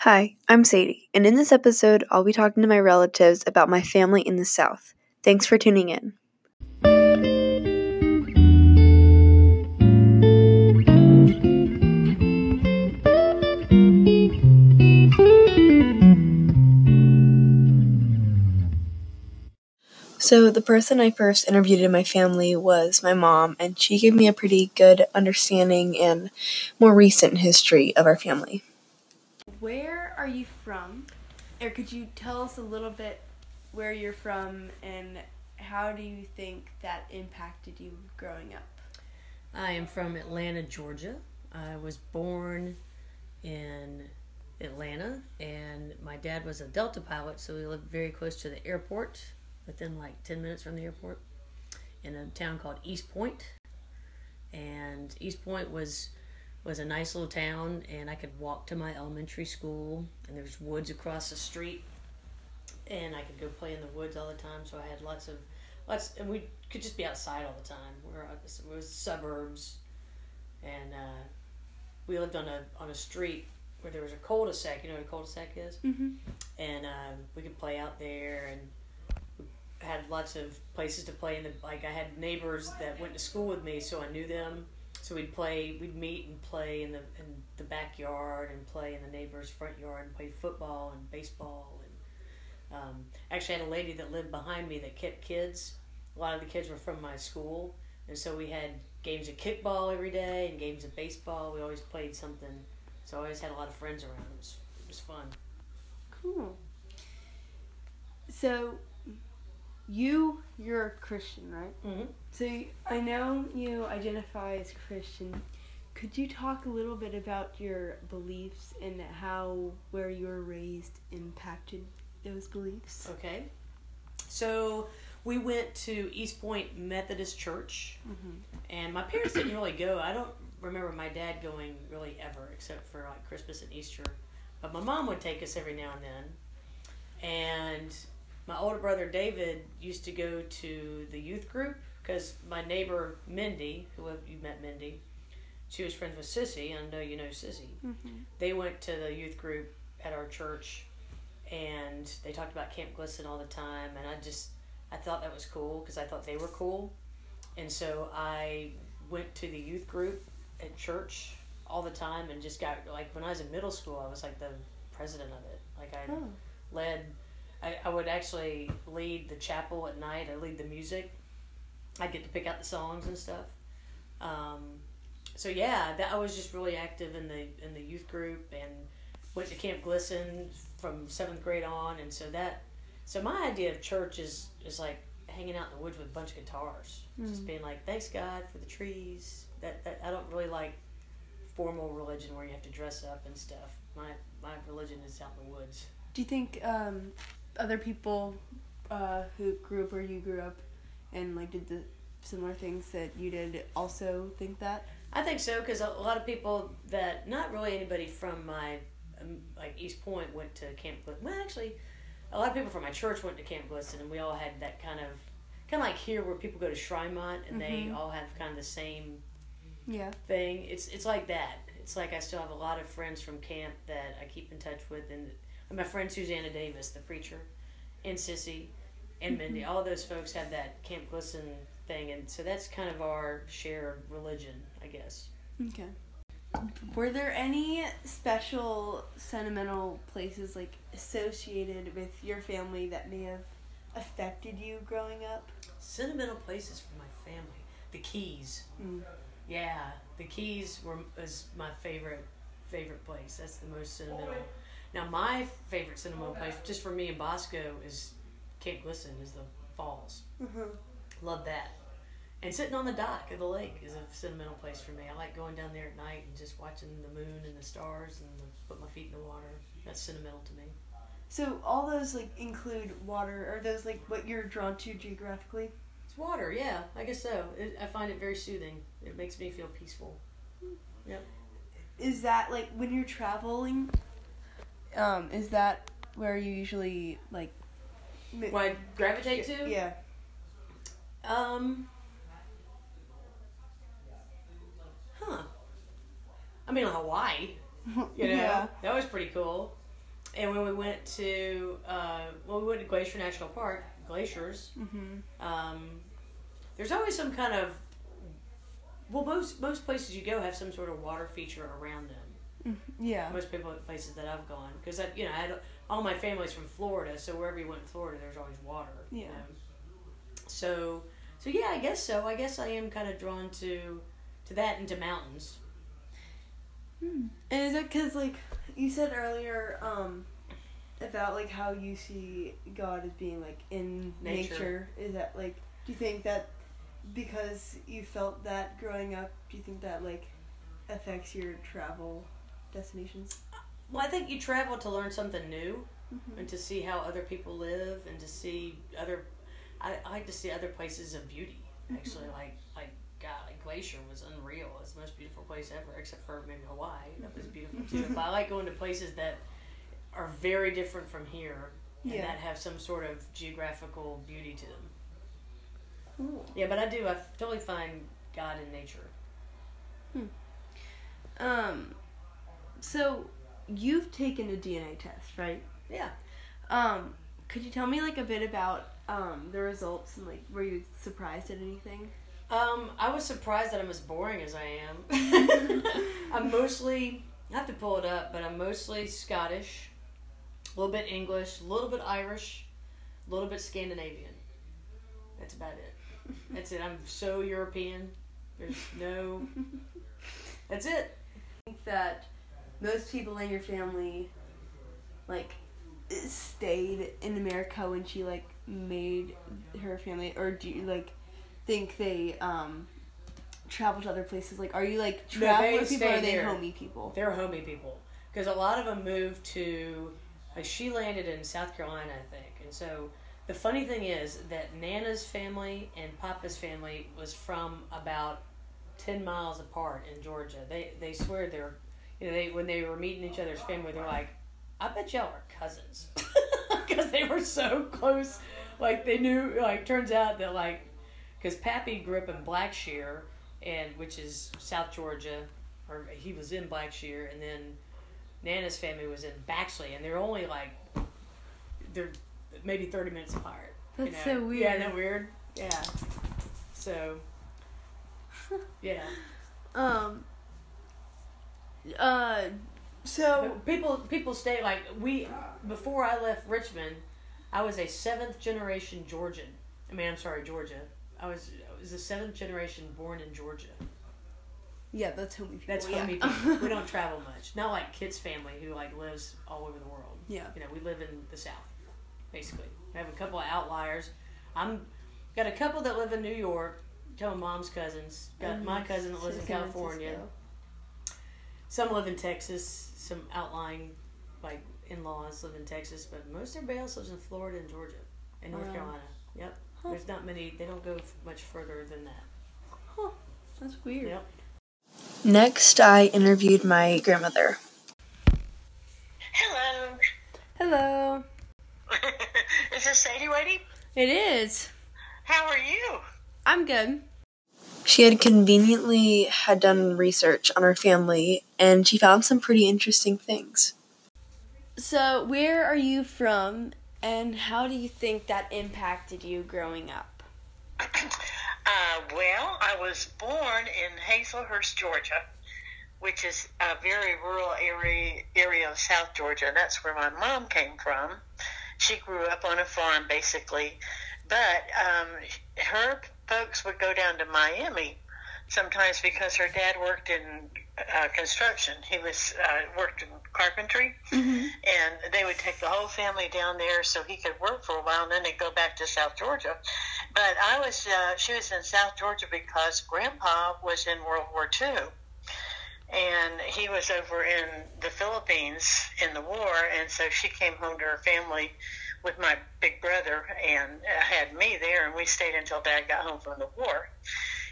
Hi, I'm Sadie, and in this episode, I'll be talking to my relatives about my family in the South. Thanks for tuning in. So, the person I first interviewed in my family was my mom, and she gave me a pretty good understanding and more recent history of our family. Where are you from? Or could you tell us a little bit where you're from and how do you think that impacted you growing up? I am from Atlanta, Georgia. I was born in Atlanta, and my dad was a Delta pilot, so we lived very close to the airport, within like 10 minutes from the airport, in a town called East Point. And East Point was was a nice little town, and I could walk to my elementary school, and there's woods across the street, and I could go play in the woods all the time. So I had lots of lots, and we could just be outside all the time. We were it was suburbs, and uh, we lived on a on a street where there was a cul-de-sac. You know what a cul-de-sac is? Mm-hmm. and um, we could play out there and we had lots of places to play in the like i had neighbors that went to school with me so i knew them so we'd play we'd meet and play in the in the backyard and play in the neighbor's front yard and play football and baseball and um, actually had a lady that lived behind me that kept kids. A lot of the kids were from my school. And so we had games of kickball every day and games of baseball. We always played something. So i always had a lot of friends around. It was, it was fun. Cool. So, you you're a Christian, right? mm-hmm. So I know you identify as Christian. Could you talk a little bit about your beliefs and how where you were raised impacted those beliefs? Okay. So we went to East Point Methodist Church, Mm-hmm. and my parents didn't really go. I don't remember my dad going really ever, except for like Christmas and Easter. But my mom would take us every now and then. And my older brother David used to go to the youth group because my neighbor Mindy, who have you met Mindy, she was friends with Sissy. I know you know Sissy Mm-hmm. they went to the youth group at our church and they talked about Camp Glisson all the time and I just I thought that was cool because I thought they were cool and so I went to the youth group at church all the time and just got like when I was in middle school I was like the president of it like I Oh. led I, I would actually lead the chapel at night I lead the music I get to pick out the songs and stuff um, so yeah, that I was just really active in the in the youth group and went to Camp Glisson from seventh grade on, and so that so my idea of church is is like hanging out in the woods with a bunch of guitars, just being like, thanks God for the trees. That, that I don't really like formal religion where you have to dress up and stuff. My my religion is out in the woods. Do you think um, other people uh, who grew up where you grew up and like did the similar things that you did also think that? I think so because a lot of people that not really anybody from my um, like East Point went to Camp Glisson. Well, actually, a lot of people from my church went to Camp Glisson, and we all had that kind of kind of like here where people go to Shrinemont and they Mhm. all have kind of the same Yeah. thing. It's it's like that. It's like I still have a lot of friends from camp that I keep in touch with, and, and my friend Susanna Davis, the preacher, and Sissy, and Mindy. All those folks have that Camp Glisson thing, and so that's kind of our shared religion, I guess. Okay. Were there any special sentimental places like associated with your family that may have affected you growing up? Sentimental places for my family. The Keys. Mm. Yeah, the Keys were is my favorite favorite place. That's the most sentimental. Now my favorite sentimental place, just for me and Bosco, is Camp Glisson. Is the falls. Mm-hmm. Love that. And sitting on the dock of the lake is a sentimental place for me. I like going down there at night and just watching the moon and the stars and the, put my feet in the water. That's sentimental to me. So all those like include water. Are those like what you're drawn to geographically? It's water, yeah. I guess so. It, I find it very soothing. It makes me feel peaceful. Hmm. Yep. Is that like when you're traveling? Um, is that where you usually like? I gravitate to? Yeah. Um. Huh. I mean, Hawaii. You know, Yeah. that was pretty cool. and when we went to uh, well, we went to Glacier National Park, glaciers. Mm-hmm. Um, there's always some kind of well, most most places you go have some sort of water feature around them. Yeah. Most people places that I've gone because I you know I had all my family's from Florida, so wherever you went in Florida, there's always water. you Yeah. know. So so yeah, I guess so. I guess I am kind of drawn to to that and to mountains. And is it because, like, you said earlier, um, about, like, how you see God as being, like, in Nature. nature? Is that, like, do you think that because you felt that growing up, do you think that, like, affects your travel destinations? Well, I think you travel to learn something new Mhm. and to see how other people live and to see other. I, I like to see other places of beauty. Actually, like like God, like Glacier was unreal. It's the most beautiful place ever, except for maybe Hawaii. That was beautiful too. but I like going to places that are very different from here and Yeah. that have some sort of geographical beauty to them. Yeah, but I do. I totally find God in nature. Hmm. Um, so you've taken a DNA test, right? Yeah. Um, could you tell me like a bit about um the results and like were you surprised at anything? Um, I was surprised that I'm as boring as I am. I'm mostly, I have to pull it up, but I'm mostly Scottish, a little bit English, a little bit Irish, a little bit Scandinavian. That's about it. That's it. I'm so European. There's no. That's it. I think that most people in your family like stayed in America when she like made her family or do you like think they um travel to other places like are you like No, people or are they homey people They're homey people because a lot of them moved to. Like she landed in South Carolina, I think, and so the funny thing is that Nana's family and Papa's family was from about ten miles apart in Georgia. They they swear they're, you know, they when they were meeting each other's family, they're like, I bet y'all are cousins because they were so close. Like they knew. Like turns out that like, because Pappy grew up in Blackshear, and which is South Georgia, or he was in Blackshear, and then Nana's family was in Baxley, and they're only like they're maybe thirty minutes apart. you That's know? so weird. Yeah, that weird? Yeah. So. Yeah. um uh so people people stay like we before I left Richmond, I was a seventh generation Georgian. I mean, I'm sorry, Georgia. I was I was a seventh generation born in Georgia. yeah that's homey people That's yeah. people. we don't travel much. Not like Kit's family who like lives all over the world. yeah You know, we live in the South, basically. We have a couple of outliers. I'm got a couple that live in New York. Couple of mom's cousins. Got my cousin that lives in California. Francisco. Some live in Texas. Some outlying, like in laws, live in Texas. But most of everybody else lives in Florida and Georgia and North Wow. Carolina. Yep. Huh. There's not many. They don't go much further than that. Huh. that's weird Yep. Next, I interviewed my grandmother. Hello. hello Is this Sadie Wadey? it is How are you? i'm good She had conveniently had done research on her family, and she found some pretty interesting things. So, where are you from, and how do you think that impacted you growing up? Uh, well, I was born in Hazlehurst, Georgia, which is a very rural area area of South Georgia. That's where my mom came from. She grew up on a farm, basically, but um, her folks would go down to Miami sometimes because her dad worked in uh, construction. He was uh, worked in carpentry, and they would take the whole family down there so he could work for a while, and then they'd go back to South Georgia. But I was, uh, she was in South Georgia because Grandpa was in World War II, and he was over in the Philippines in the war, and so she came home to her family with my big brother and had me there, and we stayed until Dad got home from the war.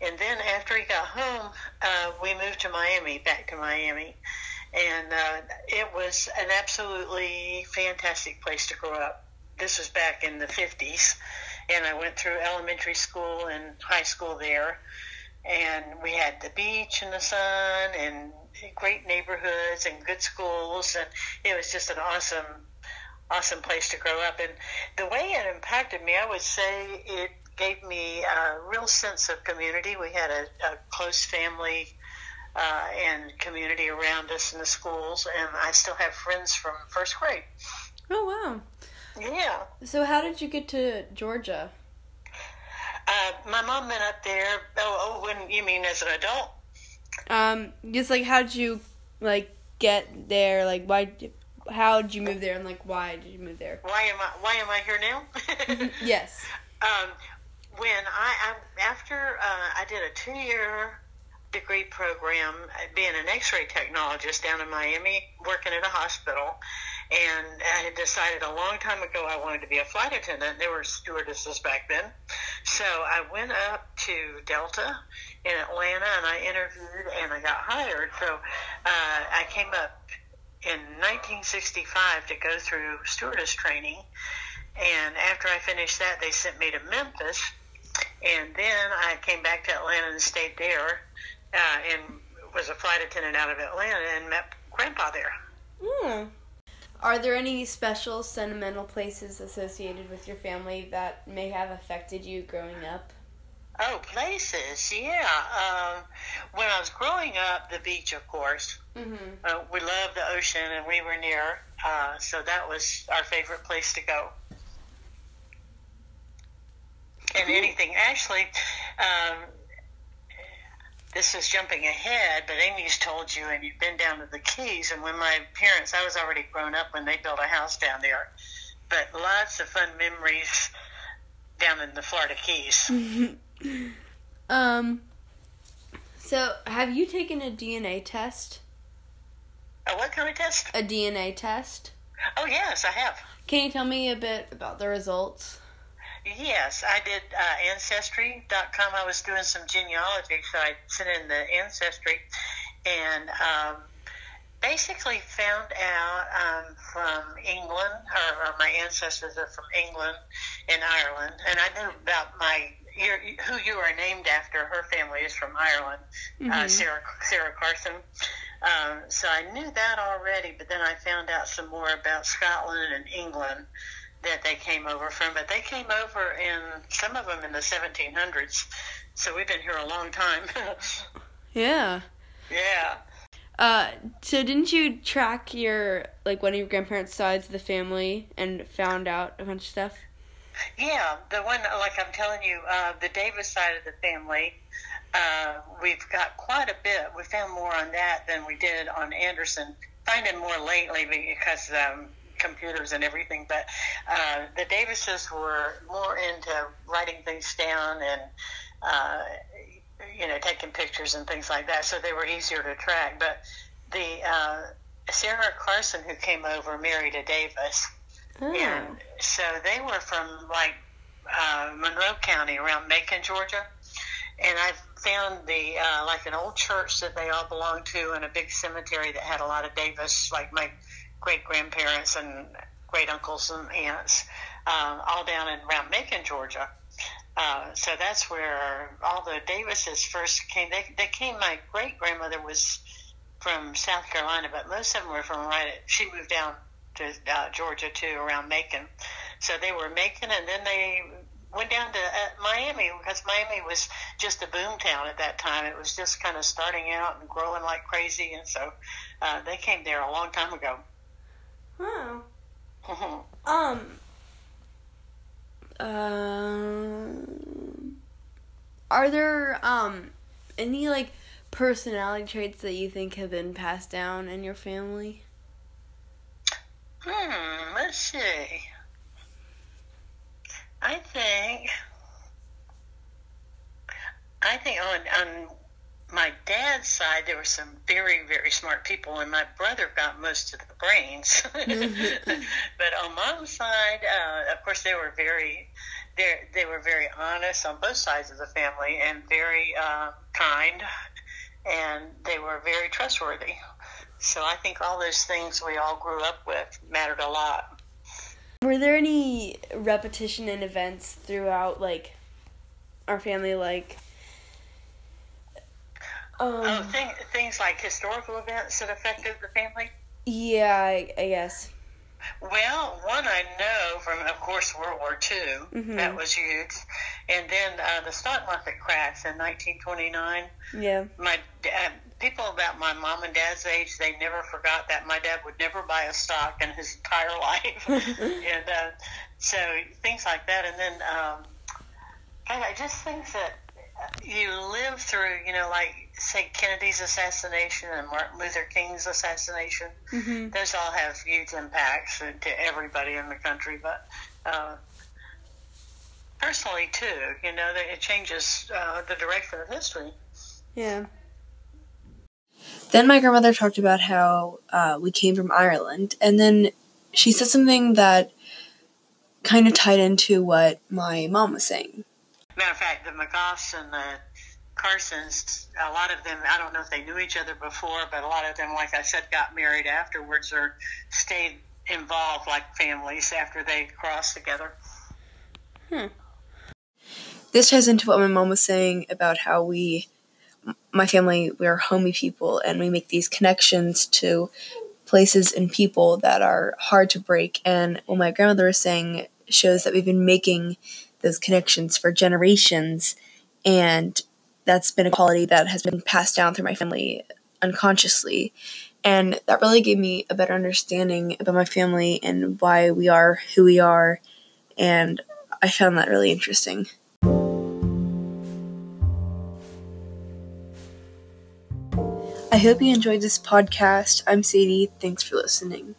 And then after he got home, uh, we moved to Miami, back to Miami. And uh, it was an absolutely fantastic place to grow up. This was back in the 50s. And I went through elementary school and high school there. And we had the beach and the sun and great neighborhoods and good schools. And it was just an awesome awesome place to grow up. And the way it impacted me, I would say it gave me a real sense of community. We had a, a close family uh, and community around us in the schools, and I still have friends from first grade. Oh wow! Yeah. So how did you get to Georgia? Uh, my mom went up there. Oh, oh, when you mean as an adult? Um, just like how did you like get there? Like why? How did you move there? And like why did you move there? Why am I? Why am I here now? Yes. Um, when I, I after uh, I did a two-year degree program, uh, being an X-ray technologist down in Miami, working at a hospital, and I had decided a long time ago I wanted to be a flight attendant. There were stewardesses back then, so I went up to Delta in Atlanta and I interviewed and I got hired. So uh, I came up in 1965 to go through stewardess training. And after I finished that, they sent me to Memphis. And then I came back to Atlanta and stayed there uh, and was a flight attendant out of Atlanta and met Grandpa there. Hmm. Are there any special sentimental places associated with your family that may have affected you growing up? Oh, places, yeah. Um, when I was growing up, the beach, of course. Mm-hmm. Uh, we loved the ocean, and we were near, uh, so that was our favorite place to go. And anything, actually, um, this is jumping ahead, but Amy's told you, and you've been down to the Keys. And when my parents, I was already grown up when they built a house down there, but lots of fun memories down in the Florida Keys. Um. So, have you taken a DNA test? Uh, what kind of test? A DNA test? Oh, yes, I have. Can you tell me a bit about the results? Yes, I did uh, Ancestry.com. I was doing some genealogy, so I sent in the Ancestry and um, basically found out um, from England, or, or my ancestors are from England and Ireland, and I knew about my your, who you are named after. Her family is from Ireland, uh, Sarah Sarah Carson. Um, so I knew that already, but then I found out some more about Scotland and England that they came over from. But they came over in some of them in the 1700s. So we've been here a long time. Yeah. yeah. Uh, so didn't you track your like one of your grandparents' sides of the family and found out a bunch of stuff? Yeah, the one like I'm telling you, uh, the Davis side of the family, uh, we've got quite a bit. We found more on that than we did on Anderson. Finding more lately because um, computers and everything, but uh, the Davises were more into writing things down and uh, you know taking pictures and things like that, so they were easier to track. But the uh, Sarah Carson who came over married a Davis. And so they were from like uh, Monroe County around Macon, Georgia. And I found the uh, like an old church that they all belonged to, and a big cemetery that had a lot of Davis, like my great grandparents and great uncles and aunts, uh, all down in around Macon, Georgia. Uh, so that's where all the Davises first came. They, they came. My great grandmother was from South Carolina, but most of them were from right. At, she moved down to uh, Georgia too, around Macon. So they were Macon, and then they went down to uh, Miami because Miami was just a boom town at that time. It was just kind of starting out and growing like crazy, and so uh, they came there a long time ago. Oh. Mhm. Um. Um. Are there um any like personality traits that you think have been passed down in your family? Hmm, let's see. I think I think on on my dad's side there were some very very smart people, and my brother got most of the brains. but on mom's side, uh, of course, they were very they they were very honest on both sides of the family, and very uh, kind, and they were very trustworthy. So I think all those things we all grew up with mattered a lot. Were there any repetition in events throughout like our family like um Oh, thing, things like historical events that affected the family. yeah, I, I guess. Well, one I know from, of course, World War II. Mhm. That was huge. And then uh, the stock market crash in 1929. Yeah. My uh, people about my mom and dad's age, they never forgot that my dad would never buy a stock in his entire life, and uh, so things like that. And then, um, and I just think that you live through, you know, like say Kennedy's assassination and Martin Luther King's assassination. Mm-hmm. Those all have huge impacts to everybody in the country, but. Uh, Personally, too, you know, that it changes uh, the direction of history. Yeah. Then my grandmother talked about how uh, we came from Ireland, and then she said something that kind of tied into what my mom was saying. Matter of fact, the McGoffs and the Carsons, a lot of them, I don't know if they knew each other before, but a lot of them, like I said, got married afterwards or stayed involved like families after they crossed together. This ties into what my mom was saying about how we, my family, we're homey people and we make these connections to places and people that are hard to break. And what my grandmother was saying shows that we've been making those connections for generations. And that's been a quality that has been passed down through my family unconsciously. And that really gave me a better understanding about my family and why we are who we are. And I found that really interesting. I hope you enjoyed this podcast. I'm Sadie. Thanks for listening.